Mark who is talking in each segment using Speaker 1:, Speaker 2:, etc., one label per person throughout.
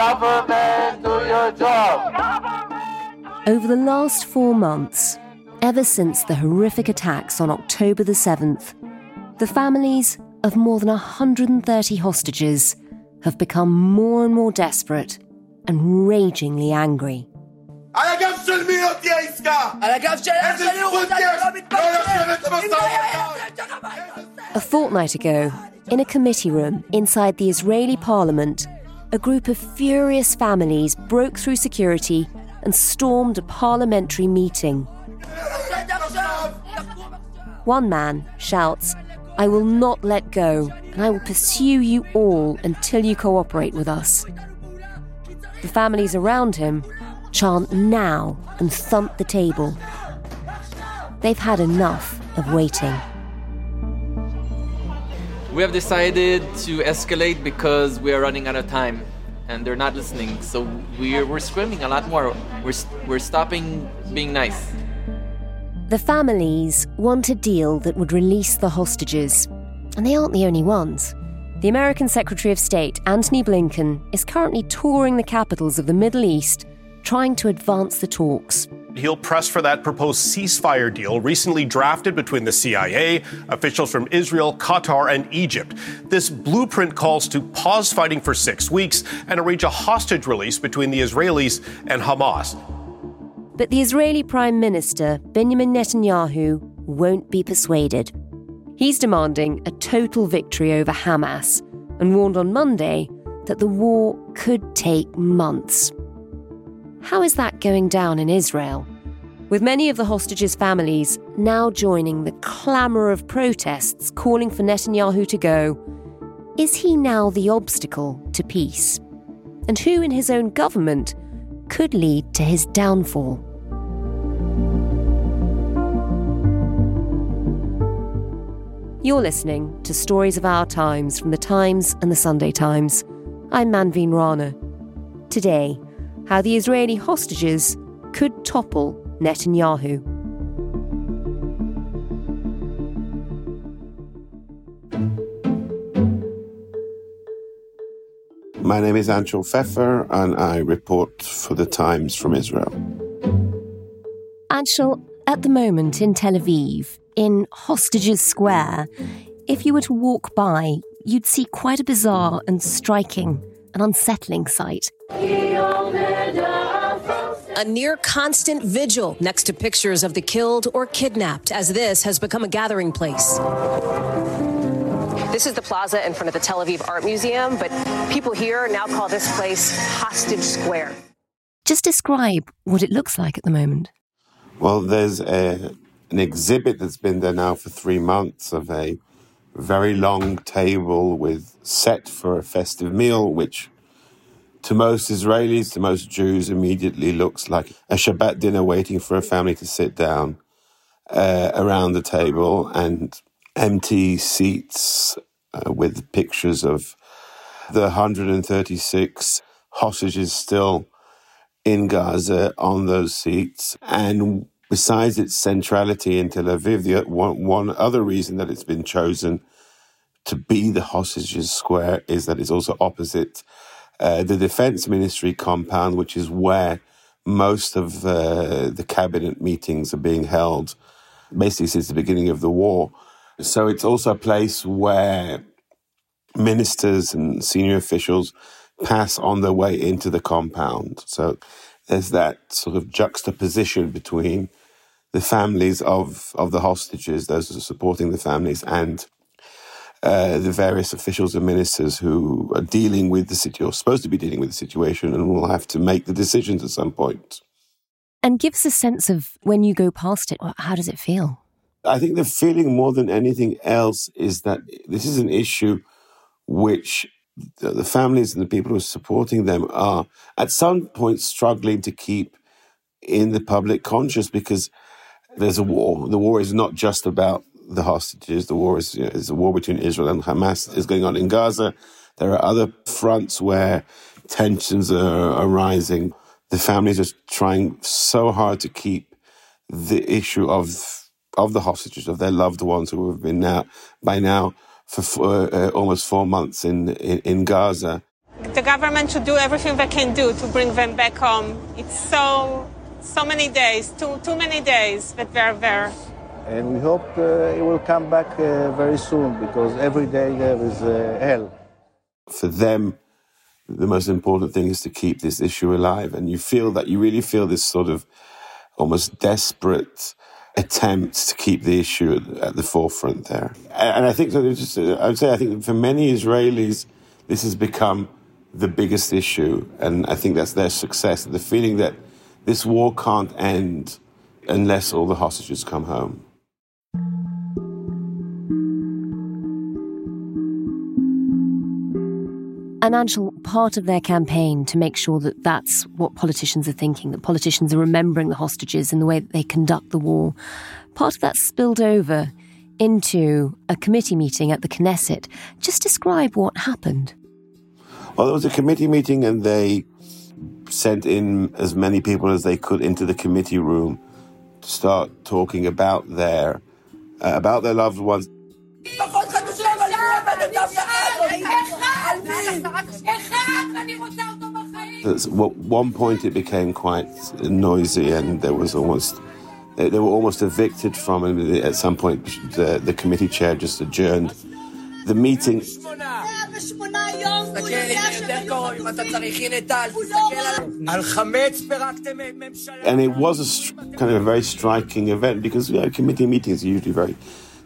Speaker 1: Government, do your job.
Speaker 2: Over the last four months, ever since the horrific attacks on October the 7th, the families of more than 130 hostages have become more and more desperate and ragingly angry. A fortnight ago, in a committee room inside the Israeli parliament, a group of furious families broke through security and stormed a parliamentary meeting. One man shouts, I will not let go, and I will pursue you all until you cooperate with us. The families around him chant now and thump the table. They've had enough of waiting.
Speaker 3: We have decided to escalate because we are running out of time and they're not listening. So we're, we're screaming a lot more. We're, we're stopping being nice.
Speaker 2: The families want a deal that would release the hostages, and they aren't the only ones. The American Secretary of State, Antony Blinken, is currently touring the capitals of the Middle East, trying to advance the talks.
Speaker 4: He'll press for that proposed ceasefire deal recently drafted between the CIA, officials from Israel, Qatar, and Egypt. This blueprint calls to pause fighting for six weeks and arrange a hostage release between the Israelis and Hamas.
Speaker 2: But the Israeli Prime Minister, Benjamin Netanyahu, won't be persuaded. He's demanding a total victory over Hamas and warned on Monday that the war could take months. How is that going down in Israel? With many of the hostages' families now joining the clamour of protests calling for Netanyahu to go, is he now the obstacle to peace? And who in his own government could lead to his downfall? You're listening to Stories of Our Times from the Times and the Sunday Times. I'm Manveen Rana. Today, how the Israeli hostages could topple Netanyahu.
Speaker 5: My name is Anshel Pfeffer, and I report for the Times from Israel.
Speaker 2: Anshel, at the moment in Tel Aviv, in Hostages Square, if you were to walk by, you'd see quite a bizarre and striking and unsettling sight.
Speaker 6: A near constant vigil next to pictures of the killed or kidnapped, as this has become a gathering place. This is the plaza in front of the Tel Aviv Art Museum, but people here now call this place Hostage Square.
Speaker 2: Just describe what it looks like at the moment.
Speaker 5: Well, there's a, an exhibit that's been there now for three months of a very long table with set for a festive meal, which to most Israelis, to most Jews, immediately looks like a Shabbat dinner waiting for a family to sit down uh, around the table and empty seats uh, with pictures of the 136 hostages still in Gaza on those seats. And besides its centrality in Tel Aviv, the one, one other reason that it's been chosen to be the hostages square is that it's also opposite uh, the defense ministry compound, which is where most of uh, the cabinet meetings are being held basically since the beginning of the war. So it's also a place where ministers and senior officials pass on their way into the compound. So there's that sort of juxtaposition between the families of, of the hostages, those who are supporting the families, and uh, the various officials and ministers who are dealing with the situation, or supposed to be dealing with the situation, and will have to make the decisions at some point.
Speaker 2: And give us a sense of when you go past it, how does it feel?
Speaker 5: I think the feeling more than anything else is that this is an issue which the families and the people who are supporting them are at some point struggling to keep in the public conscious because there's a war. The war is not just about the hostages. The war is, you know, is a war between Israel and Hamas is going on in Gaza. There are other fronts where tensions are arising. The families are trying so hard to keep the issue of of the hostages of their loved ones who have been now by now for four, uh, almost four months in, in in Gaza.
Speaker 7: The government should do everything they can do to bring them back home. It's so so many days, too too many days that they're there
Speaker 8: and we hope uh, it will come back uh, very soon because every day there is uh, hell.
Speaker 5: For them, the most important thing is to keep this issue alive, and you feel that you really feel this sort of almost desperate attempt to keep the issue at the forefront there. And I think that just, I would say I think for many Israelis, this has become the biggest issue, and I think that's their success. The feeling that this war can't end unless all the hostages come home.
Speaker 2: And Anshel, part of their campaign to make sure that that's what politicians are thinking, that politicians are remembering the hostages in the way that they conduct the war, part of that spilled over into a committee meeting at the Knesset. Just describe what happened.
Speaker 5: Well, there was a committee meeting and they sent in as many people as they could into the committee room to start talking about their uh, about their loved ones. At one point, it became quite noisy, and there was almost they, were almost evicted from. And at some point, the, the committee chair just adjourned the meeting. And it was a kind of a very striking event because you know, committee meetings are usually very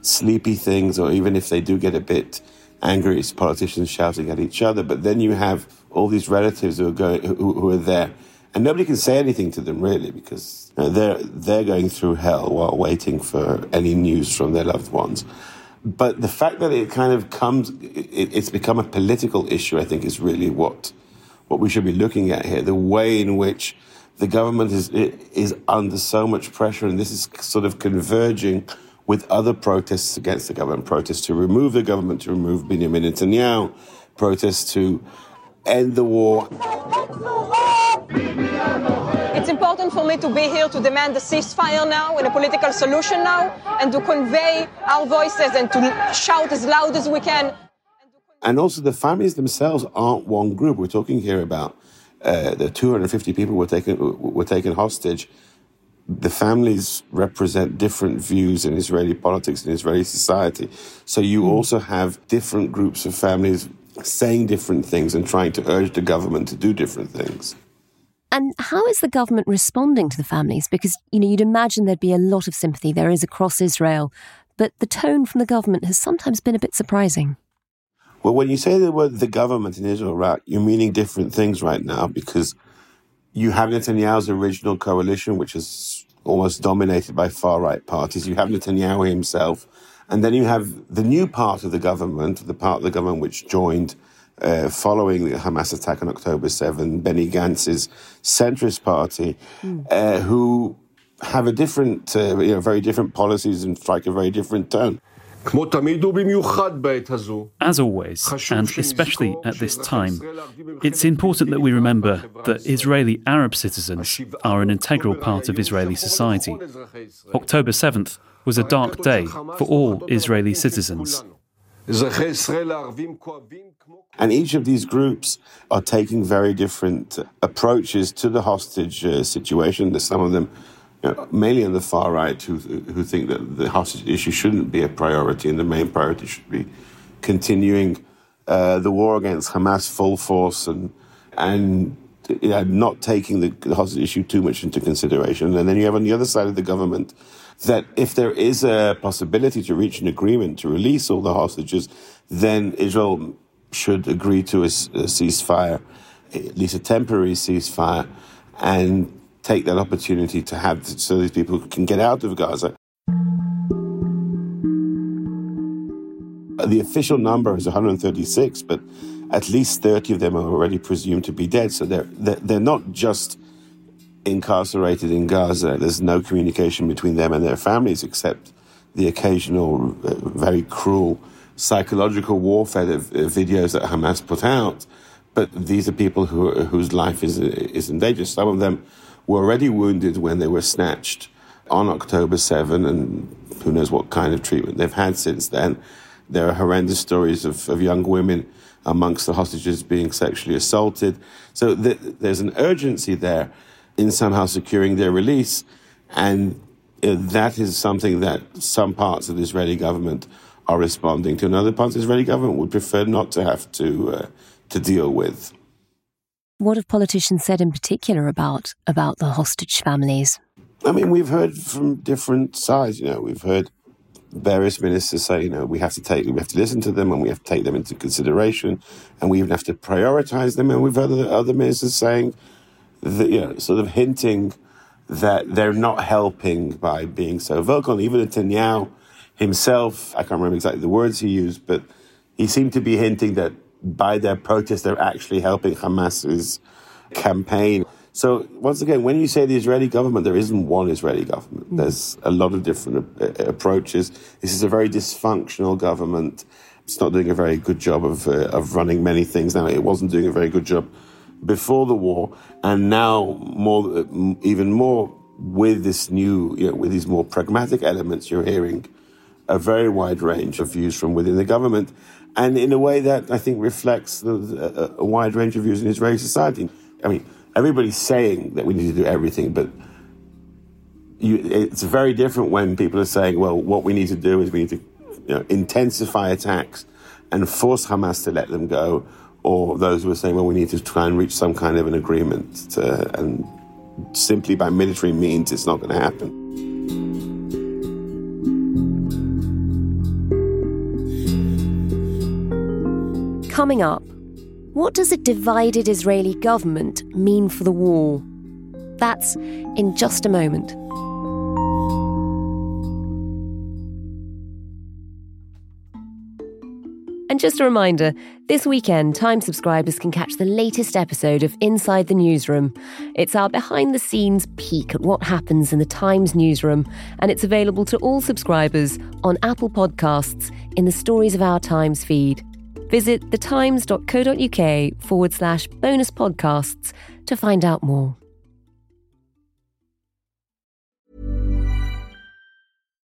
Speaker 5: sleepy things, or even if they do get a bit angry, it's politicians shouting at each other. But then you have all these relatives who are going, who, who are there, and nobody can say anything to them really because you know, they're they're going through hell while waiting for any news from their loved ones. But the fact that it kind of comes, it, it's become a political issue. I think is really what what we should be looking at here. The way in which the government is is under so much pressure, and this is sort of converging with other protests against the government, protests to remove the government, to remove Benjamin Netanyahu, protests to end the war.
Speaker 7: It's important for me to be here to demand a ceasefire now and a political solution now and to convey our voices and to shout as loud as we can.
Speaker 5: And also, the families themselves aren't one group. We're talking here about uh, the 250 people were taken were taken hostage the families represent different views in Israeli politics and Israeli society. So you hmm. also have different groups of families saying different things and trying to urge the government to do different things.
Speaker 2: And how is the government responding to the families? Because, you know, you'd imagine there'd be a lot of sympathy. There is across Israel. But the tone from the government has sometimes been a bit surprising.
Speaker 5: Well, when you say the word the government in Israel, right, you're meaning different things right now because you have Netanyahu's original coalition, which is almost dominated by far right parties. You have Netanyahu himself. And then you have the new part of the government, the part of the government which joined uh, following the Hamas attack on October 7, Benny Gantz's centrist party, mm. uh, who have a different, uh, you know, very different policies and strike a very different tone.
Speaker 9: As always, and especially at this time, it's important that we remember that Israeli Arab citizens are an integral part of Israeli society. October 7th was a dark day for all Israeli citizens.
Speaker 5: And each of these groups are taking very different approaches to the hostage uh, situation. There's some of them you know, mainly on the far right, who, who think that the hostage issue shouldn't be a priority and the main priority should be continuing uh, the war against Hamas full force and, and you know, not taking the, the hostage issue too much into consideration. And then you have on the other side of the government that if there is a possibility to reach an agreement to release all the hostages, then Israel should agree to a, a ceasefire, at least a temporary ceasefire, and take that opportunity to have so these people can get out of Gaza. The official number is 136, but at least 30 of them are already presumed to be dead. So they're, they're not just incarcerated in Gaza. There's no communication between them and their families except the occasional uh, very cruel psychological warfare uh, videos that Hamas put out. But these are people who, whose life is, is in danger. Some of them were already wounded when they were snatched on October 7, and who knows what kind of treatment they've had since then. There are horrendous stories of, of young women amongst the hostages being sexually assaulted. So th- there's an urgency there in somehow securing their release. And uh, that is something that some parts of the Israeli government are responding to, and other parts of the Israeli government would prefer not to have to uh, to deal with.
Speaker 2: What have politicians said in particular about about the hostage families?
Speaker 5: I mean, we've heard from different sides. You know, we've heard various ministers say, you know, we have to take, we have to listen to them, and we have to take them into consideration, and we even have to prioritize them. And we've heard other ministers saying, that, you know, sort of hinting that they're not helping by being so vocal. And even Netanyahu himself, I can't remember exactly the words he used, but he seemed to be hinting that by their protest, they're actually helping Hamas's campaign. So once again, when you say the Israeli government, there isn't one Israeli government. Mm. There's a lot of different uh, approaches. This is a very dysfunctional government. It's not doing a very good job of uh, of running many things now. It wasn't doing a very good job before the war, and now more, uh, even more with this new, you know, with these more pragmatic elements, you're hearing a very wide range of views from within the government, and in a way that I think reflects the, a, a wide range of views in Israeli society. I mean, everybody's saying that we need to do everything, but you, it's very different when people are saying, well, what we need to do is we need to you know, intensify attacks and force Hamas to let them go, or those who are saying, well, we need to try and reach some kind of an agreement, to, and simply by military means, it's not going to happen.
Speaker 2: Coming up, what does a divided Israeli government mean for the war? That's in just a moment. Just a reminder this weekend, Time subscribers can catch the latest episode of Inside the Newsroom. It's our behind the scenes peek at what happens in the Times newsroom, and it's available to all subscribers on Apple Podcasts in the Stories of Our Times feed. Visit thetimes.co.uk forward slash bonus podcasts to find out more.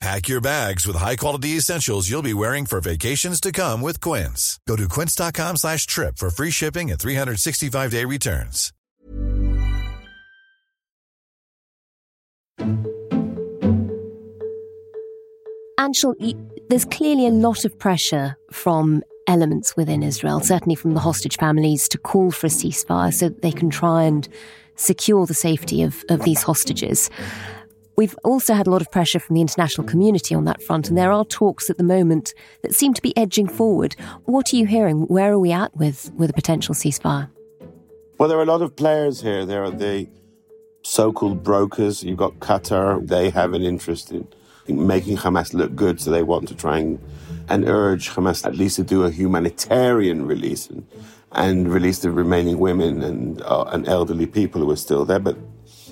Speaker 10: Pack your bags with high-quality essentials you'll be wearing for vacations to come with Quince. Go to quince.com slash trip for free shipping and 365-day returns.
Speaker 2: Anshel, there's clearly a lot of pressure from elements within Israel, certainly from the hostage families, to call for a ceasefire so that they can try and secure the safety of, of these hostages. We've also had a lot of pressure from the international community on that front, and there are talks at the moment that seem to be edging forward. What are you hearing? Where are we at with, with a potential ceasefire?
Speaker 5: Well, there are a lot of players here. There are the so called brokers. You've got Qatar, they have an interest in making Hamas look good, so they want to try and, and urge Hamas at least to do a humanitarian release and, and release the remaining women and, uh, and elderly people who are still there. But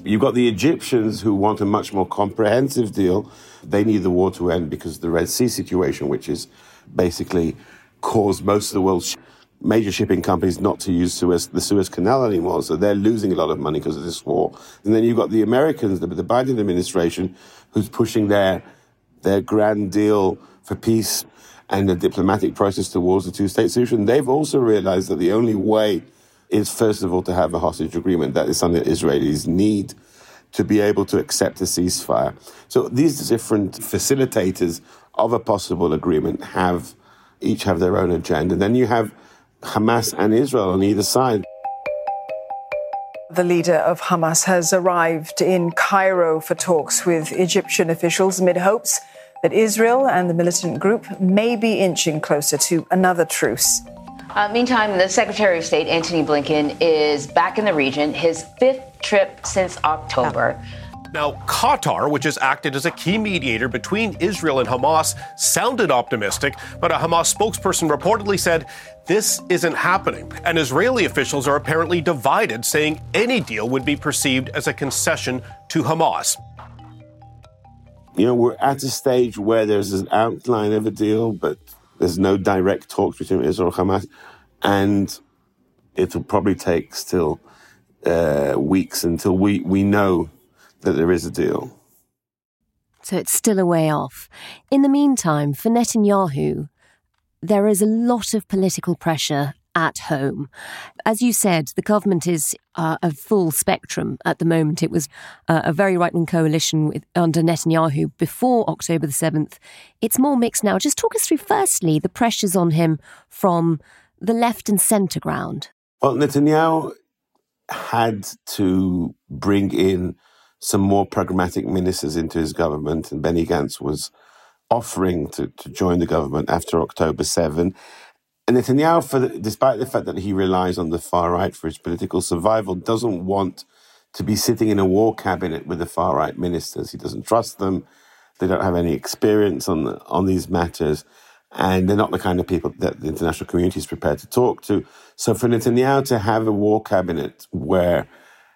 Speaker 5: you've got the Egyptians who want a much more comprehensive deal. They need the war to end because of the Red Sea situation, which is basically caused most of the world's major shipping companies not to use Suez, the Suez Canal anymore. So they're losing a lot of money because of this war. And then you've got the Americans, the, the Biden administration, who's pushing their, their grand deal for peace and the diplomatic process towards the two state solution. They've also realized that the only way is, first of all, to have a hostage agreement. That is something that Israelis need to be able to accept a ceasefire. So these different facilitators of a possible agreement have each have their own agenda. Then you have Hamas and Israel on either side.
Speaker 11: The leader of Hamas has arrived in Cairo for talks with Egyptian officials amid hopes that Israel and the militant group may be inching closer to another truce.
Speaker 12: Uh, meantime, the Secretary of State, Antony Blinken, is back in the region, his fifth trip since October.
Speaker 4: Now, Qatar, which has acted as a key mediator between Israel and Hamas, sounded optimistic, but a Hamas spokesperson reportedly said this isn't happening. And Israeli officials are apparently divided, saying any deal would be perceived as a concession to Hamas.
Speaker 5: You know, we're at a stage where there's an outline of a deal, but there's no direct talks between Israel and Hamas. And it'll probably take still uh, weeks until we, we know that there is a deal.
Speaker 2: So it's still a way off. In the meantime, for Netanyahu, there is a lot of political pressure at home. As you said, the government is uh, a full spectrum at the moment. It was uh, a very right wing coalition with, under Netanyahu before October the 7th. It's more mixed now. Just talk us through, firstly, the pressures on him from the left and centre ground.
Speaker 5: Well, Netanyahu had to bring in some more pragmatic ministers into his government, and Benny Gantz was offering to, to join the government after October 7. And Netanyahu, for the, despite the fact that he relies on the far right for his political survival, doesn't want to be sitting in a war cabinet with the far right ministers. He doesn't trust them. They don't have any experience on the, on these matters, and they're not the kind of people that the international community is prepared to talk to. So for Netanyahu to have a war cabinet where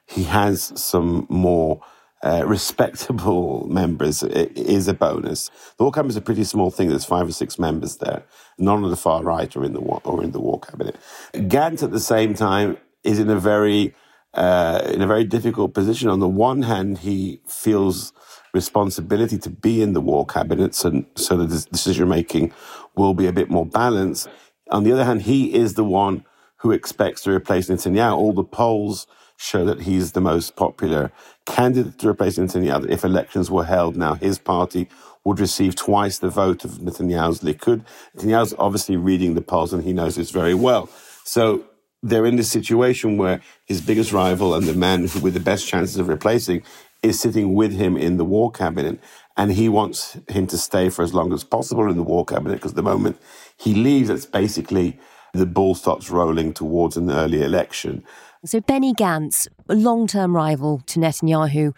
Speaker 5: he has some more uh, respectable members is a bonus. The war cabinet is a pretty small thing. There's five or six members there. None of the far right are in the war, or in the war cabinet. Gantz, at the same time, is in a very uh, in a very difficult position. On the one hand, he feels responsibility to be in the war cabinet, so, so that decision making will be a bit more balanced. On the other hand, he is the one who expects to replace Netanyahu. All the polls show that he's the most popular candidate to replace Netanyahu. If elections were held now, his party would receive twice the vote of Netanyahu's Likud. Netanyahu's obviously reading the polls and he knows this very well. So they're in this situation where his biggest rival and the man who with the best chances of replacing is sitting with him in the war cabinet. And he wants him to stay for as long as possible in the war cabinet because the moment he leaves, it's basically the ball starts rolling towards an early election.
Speaker 2: So Benny Gantz, a long-term rival to Netanyahu,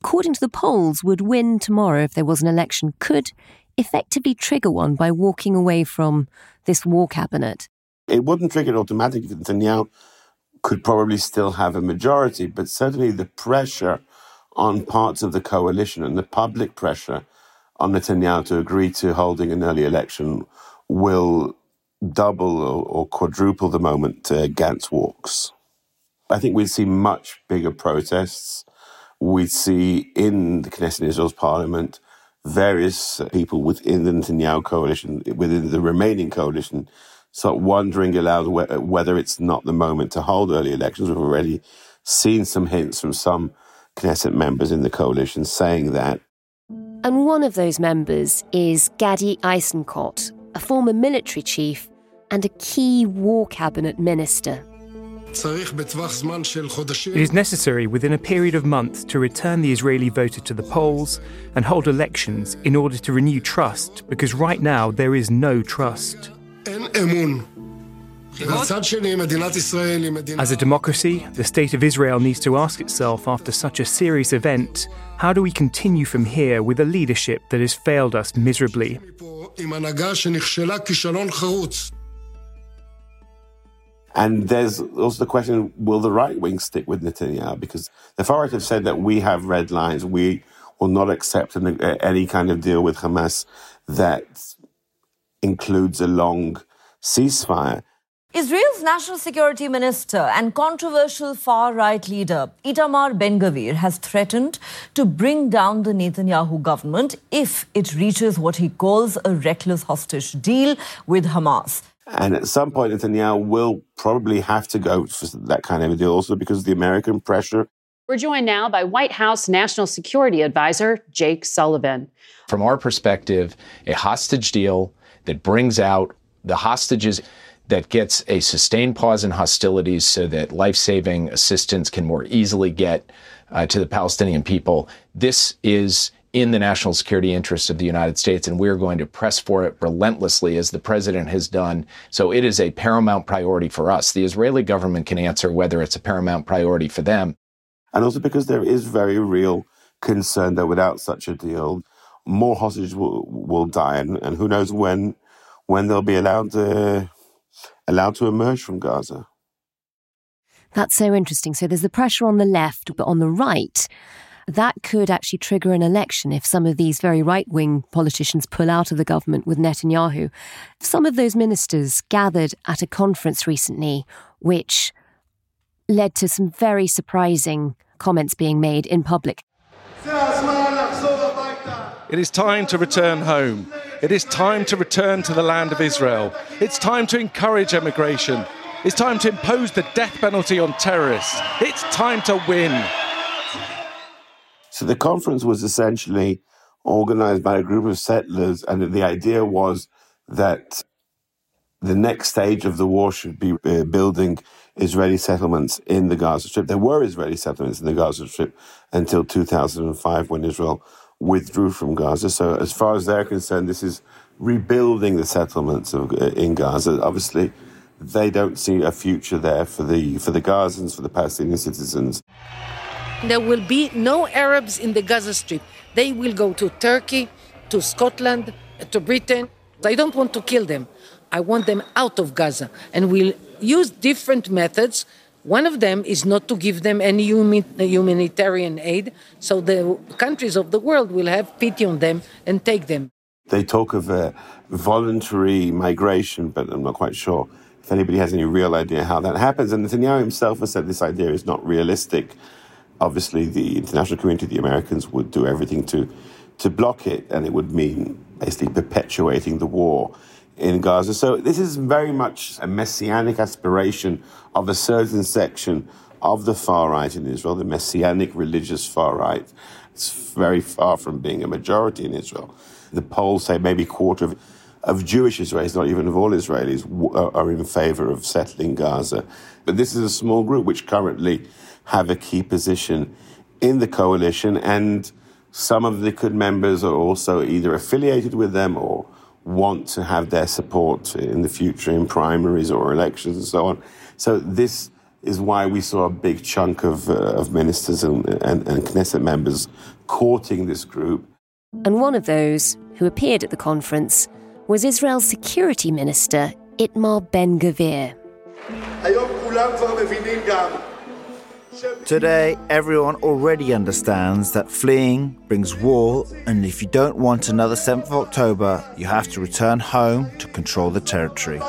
Speaker 2: according to the polls, would win tomorrow if there was an election, could effectively trigger one by walking away from this war cabinet.
Speaker 5: It wouldn't trigger it automatically. Netanyahu could probably still have a majority, but certainly the pressure on parts of the coalition and the public pressure on Netanyahu to agree to holding an early election will double or, quadruple the moment uh, Gantz walks. I think we'd see much bigger protests. We'd see in the Knesset Israel's parliament various uh, people within the Netanyahu coalition, within the remaining coalition, start wondering aloud whether it's not the moment to hold early elections. We've already seen some hints from some Knesset members in the coalition saying that.
Speaker 2: And one of those members is Gadi Eisenkot, a former military chief and a key war cabinet minister.
Speaker 13: It is necessary within a period of months to return the Israeli voter to the polls and hold elections in order to renew trust, because right now there is no trust. As a democracy, the state of Israel needs to ask itself after such a serious event how do we continue from here with a leadership that has failed us miserably?
Speaker 5: And there's also the question will the right wing stick with Netanyahu? Because the far right have said that we have red lines. We will not accept an, uh, any kind of deal with Hamas that includes a long ceasefire.
Speaker 14: Israel's national security minister and controversial far right leader Itamar Ben Gvir has threatened to bring down the Netanyahu government if it reaches what he calls a reckless hostage deal with Hamas.
Speaker 5: And at some point, Netanyahu will probably have to go for that kind of a deal also because of the American pressure.
Speaker 15: We're joined now by White House National Security Advisor Jake Sullivan.
Speaker 16: From our perspective, a hostage deal that brings out the hostages that gets a sustained pause in hostilities so that life saving assistance can more easily get uh, to the Palestinian people. This is in the national security interest of the United States, and we're going to press for it relentlessly, as the president has done. So it is a paramount priority for us. The Israeli government can answer whether it's a paramount priority for them.
Speaker 5: And also because there is very real concern that without such a deal, more hostages will, will die, and, and who knows when when they'll be allowed to, allowed to emerge from Gaza.
Speaker 2: That's so interesting. So there's the pressure on the left, but on the right, that could actually trigger an election if some of these very right wing politicians pull out of the government with Netanyahu. Some of those ministers gathered at a conference recently, which led to some very surprising comments being made in public.
Speaker 17: It is time to return home. It is time to return to the land of Israel. It's time to encourage emigration. It's time to impose the death penalty on terrorists. It's time to win.
Speaker 5: So the conference was essentially organized by a group of settlers, and the idea was that the next stage of the war should be uh, building Israeli settlements in the Gaza Strip. There were Israeli settlements in the Gaza Strip until 2005 when Israel withdrew from Gaza. So, as far as they're concerned, this is rebuilding the settlements of, uh, in Gaza. Obviously, they don't see a future there for the for the Gazans, for the Palestinian citizens.
Speaker 18: There will be no Arabs in the Gaza Strip. They will go to Turkey, to Scotland, to Britain. I don't want to kill them. I want them out of Gaza. And we'll use different methods. One of them is not to give them any humanitarian aid, so the countries of the world will have pity on them and take them.
Speaker 5: They talk of a voluntary migration, but I'm not quite sure if anybody has any real idea how that happens. And Netanyahu himself has said this idea is not realistic obviously the international community, the Americans, would do everything to to block it, and it would mean basically perpetuating the war in Gaza. So this is very much a messianic aspiration of a certain section of the far right in Israel, the messianic religious far right. It's very far from being a majority in Israel. The polls say maybe quarter of, of Jewish Israelis, not even of all Israelis, are in favor of settling Gaza. But this is a small group which currently have a key position in the coalition, and some of the Likud members are also either affiliated with them or want to have their support in the future in primaries or elections and so on. So this is why we saw a big chunk of, uh, of ministers and, and, and Knesset members courting this group.
Speaker 2: And one of those who appeared at the conference was Israel's security minister, Itamar Ben Gvir.
Speaker 19: Today, everyone already understands that fleeing brings war, and if you don't want another 7th of October, you have to return home to control the territory.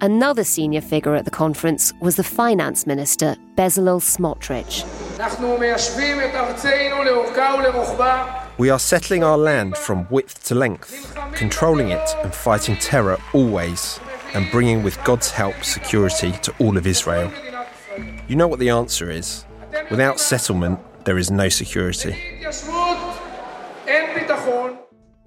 Speaker 2: Another senior figure at the conference was the finance minister, Bezalel Smotrich.
Speaker 20: We are settling our land from width to length, controlling it and fighting terror always, and bringing with God's help security to all of Israel. You know what the answer is. Without settlement, there is no security.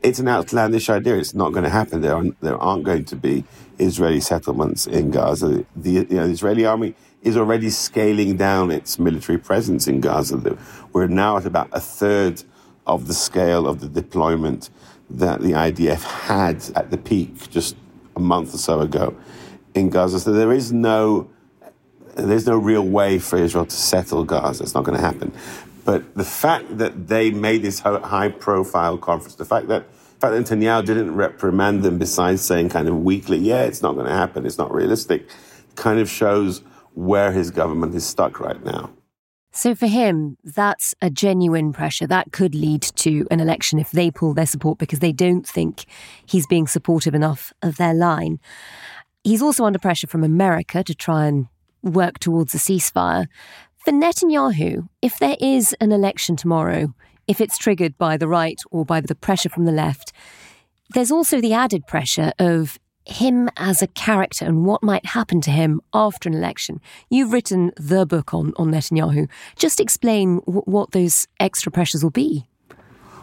Speaker 5: It's an outlandish idea. It's not going to happen. There aren't, there aren't going to be Israeli settlements in Gaza. The, you know, the Israeli army is already scaling down its military presence in Gaza. We're now at about a third of the scale of the deployment that the IDF had at the peak just a month or so ago in Gaza. So there is no there's no real way for Israel to settle Gaza. It's not going to happen. But the fact that they made this high profile conference, the fact that, the fact that Netanyahu didn't reprimand them besides saying kind of weakly, yeah, it's not going to happen, it's not realistic, kind of shows where his government is stuck right now.
Speaker 2: So for him, that's a genuine pressure. That could lead to an election if they pull their support because they don't think he's being supportive enough of their line. He's also under pressure from America to try and work towards a ceasefire. For Netanyahu, if there is an election tomorrow, if it's triggered by the right or by the pressure from the left, there's also the added pressure of him as a character and what might happen to him after an election. You've written the book on, on Netanyahu. Just explain w- what those extra pressures will be.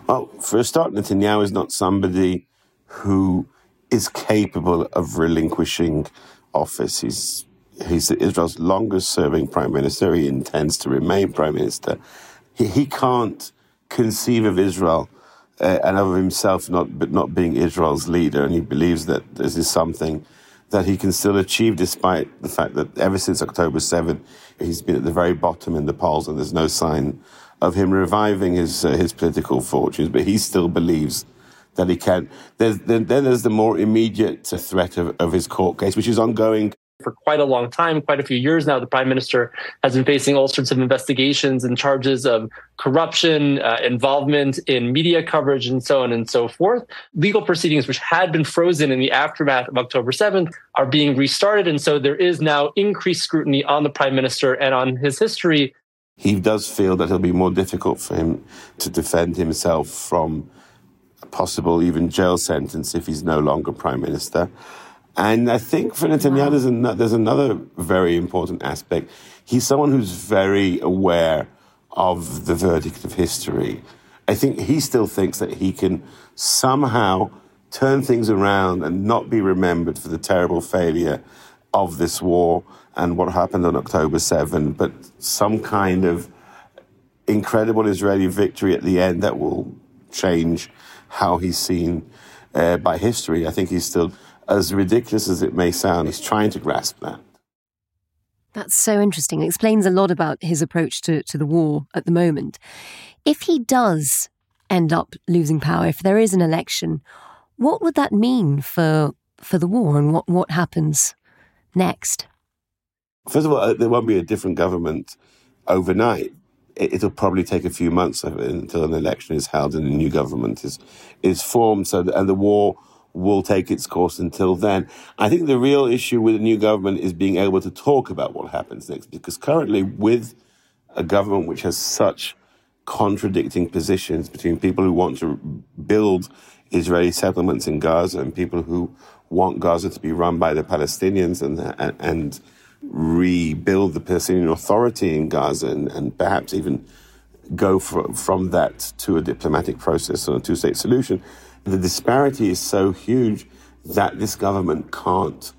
Speaker 5: Well, for a start, Netanyahu is not somebody who is capable of relinquishing office. He's he's Israel's longest serving prime minister. He intends to remain prime minister. He, he can't conceive of Israel uh, and of himself not but not being Israel's leader, and he believes that this is something that he can still achieve despite the fact that ever since October 7, he's been at the very bottom in the polls, and there's no sign of him reviving his uh, his political fortunes. But he still believes that he can. There's, then, then there's the more immediate threat of, of his court case, which is ongoing
Speaker 21: for quite a long time, quite a few years now, the prime minister has been facing all sorts of investigations and charges of corruption, uh, involvement in media coverage, and so on and so forth. Legal proceedings, which had been frozen in the aftermath of October 7th, are being restarted. And so there is now increased scrutiny on the prime minister and on his history.
Speaker 5: He does feel that it'll be more difficult for him to defend himself from a possible even jail sentence if he's no longer prime minister. And I think for Netanyahu, there's, an, there's another very important aspect. He's someone who's very aware of the verdict of history. I think he still thinks that he can somehow turn things around and not be remembered for the terrible failure of this war and what happened on October 7, but some kind of incredible Israeli victory at the end that will change how he's seen uh, by history. I think he's still as ridiculous as it may sound, he's trying to grasp that.
Speaker 2: That's so interesting. It explains a lot about his approach to, to the war at the moment. If he does end up losing power, if there is an election, what would that mean for for the war and what, what happens next?
Speaker 5: First of all, uh, there won't be a different government overnight. It'll probably take a few months until an election is held and a new government is is formed. So, and the war will take its course until then. I think the real issue with the new government is being able to talk about what happens next, because currently, with a government which has such contradicting positions between people who want to build Israeli settlements in Gaza and people who want Gaza to be run by the Palestinians and and, and rebuild the Palestinian Authority in Gaza and, and perhaps even go for, from that to a diplomatic process or a two-state solution the disparity is so huge that this government can't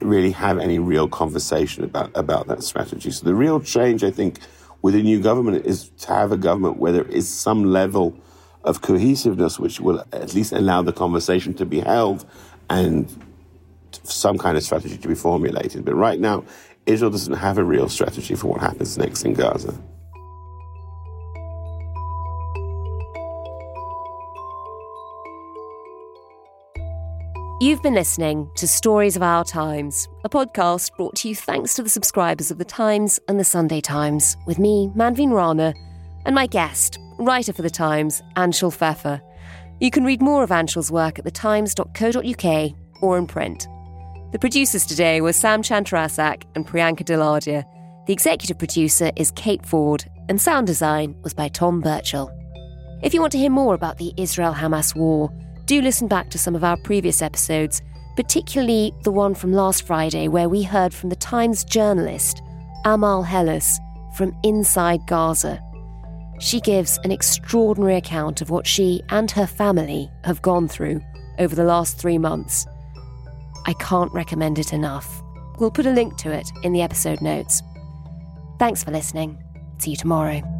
Speaker 5: really have any real conversation about, about that strategy. So the real change, I think, with a new government is to have a government where there is some level of cohesiveness which will at least allow the conversation to be held and some kind of strategy to be formulated. But right now, Israel doesn't have a real strategy for what happens next in Gaza.
Speaker 2: You've been listening to Stories of Our Times, a podcast brought to you thanks to the subscribers of The Times and The Sunday Times, with me, Manveen Rana, and my guest, writer for The Times, Anshel Pfeffer. You can read more of Anshel's work at thetimes.co.uk or in print. The producers today were Sam Chantarasak and Priyanka Deladia. The executive producer is Kate Ford, and sound design was by Tom Birchall. If you want to hear more about the Israel Hamas war, do listen back to some of our previous episodes, particularly the one from last Friday where we heard from the Times journalist Amal Helles from inside Gaza. She gives an extraordinary account of what she and her family have gone through over the last three months. I can't recommend it enough. We'll put a link to it in the episode notes. Thanks for listening. See you tomorrow.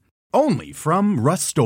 Speaker 22: Only from Rust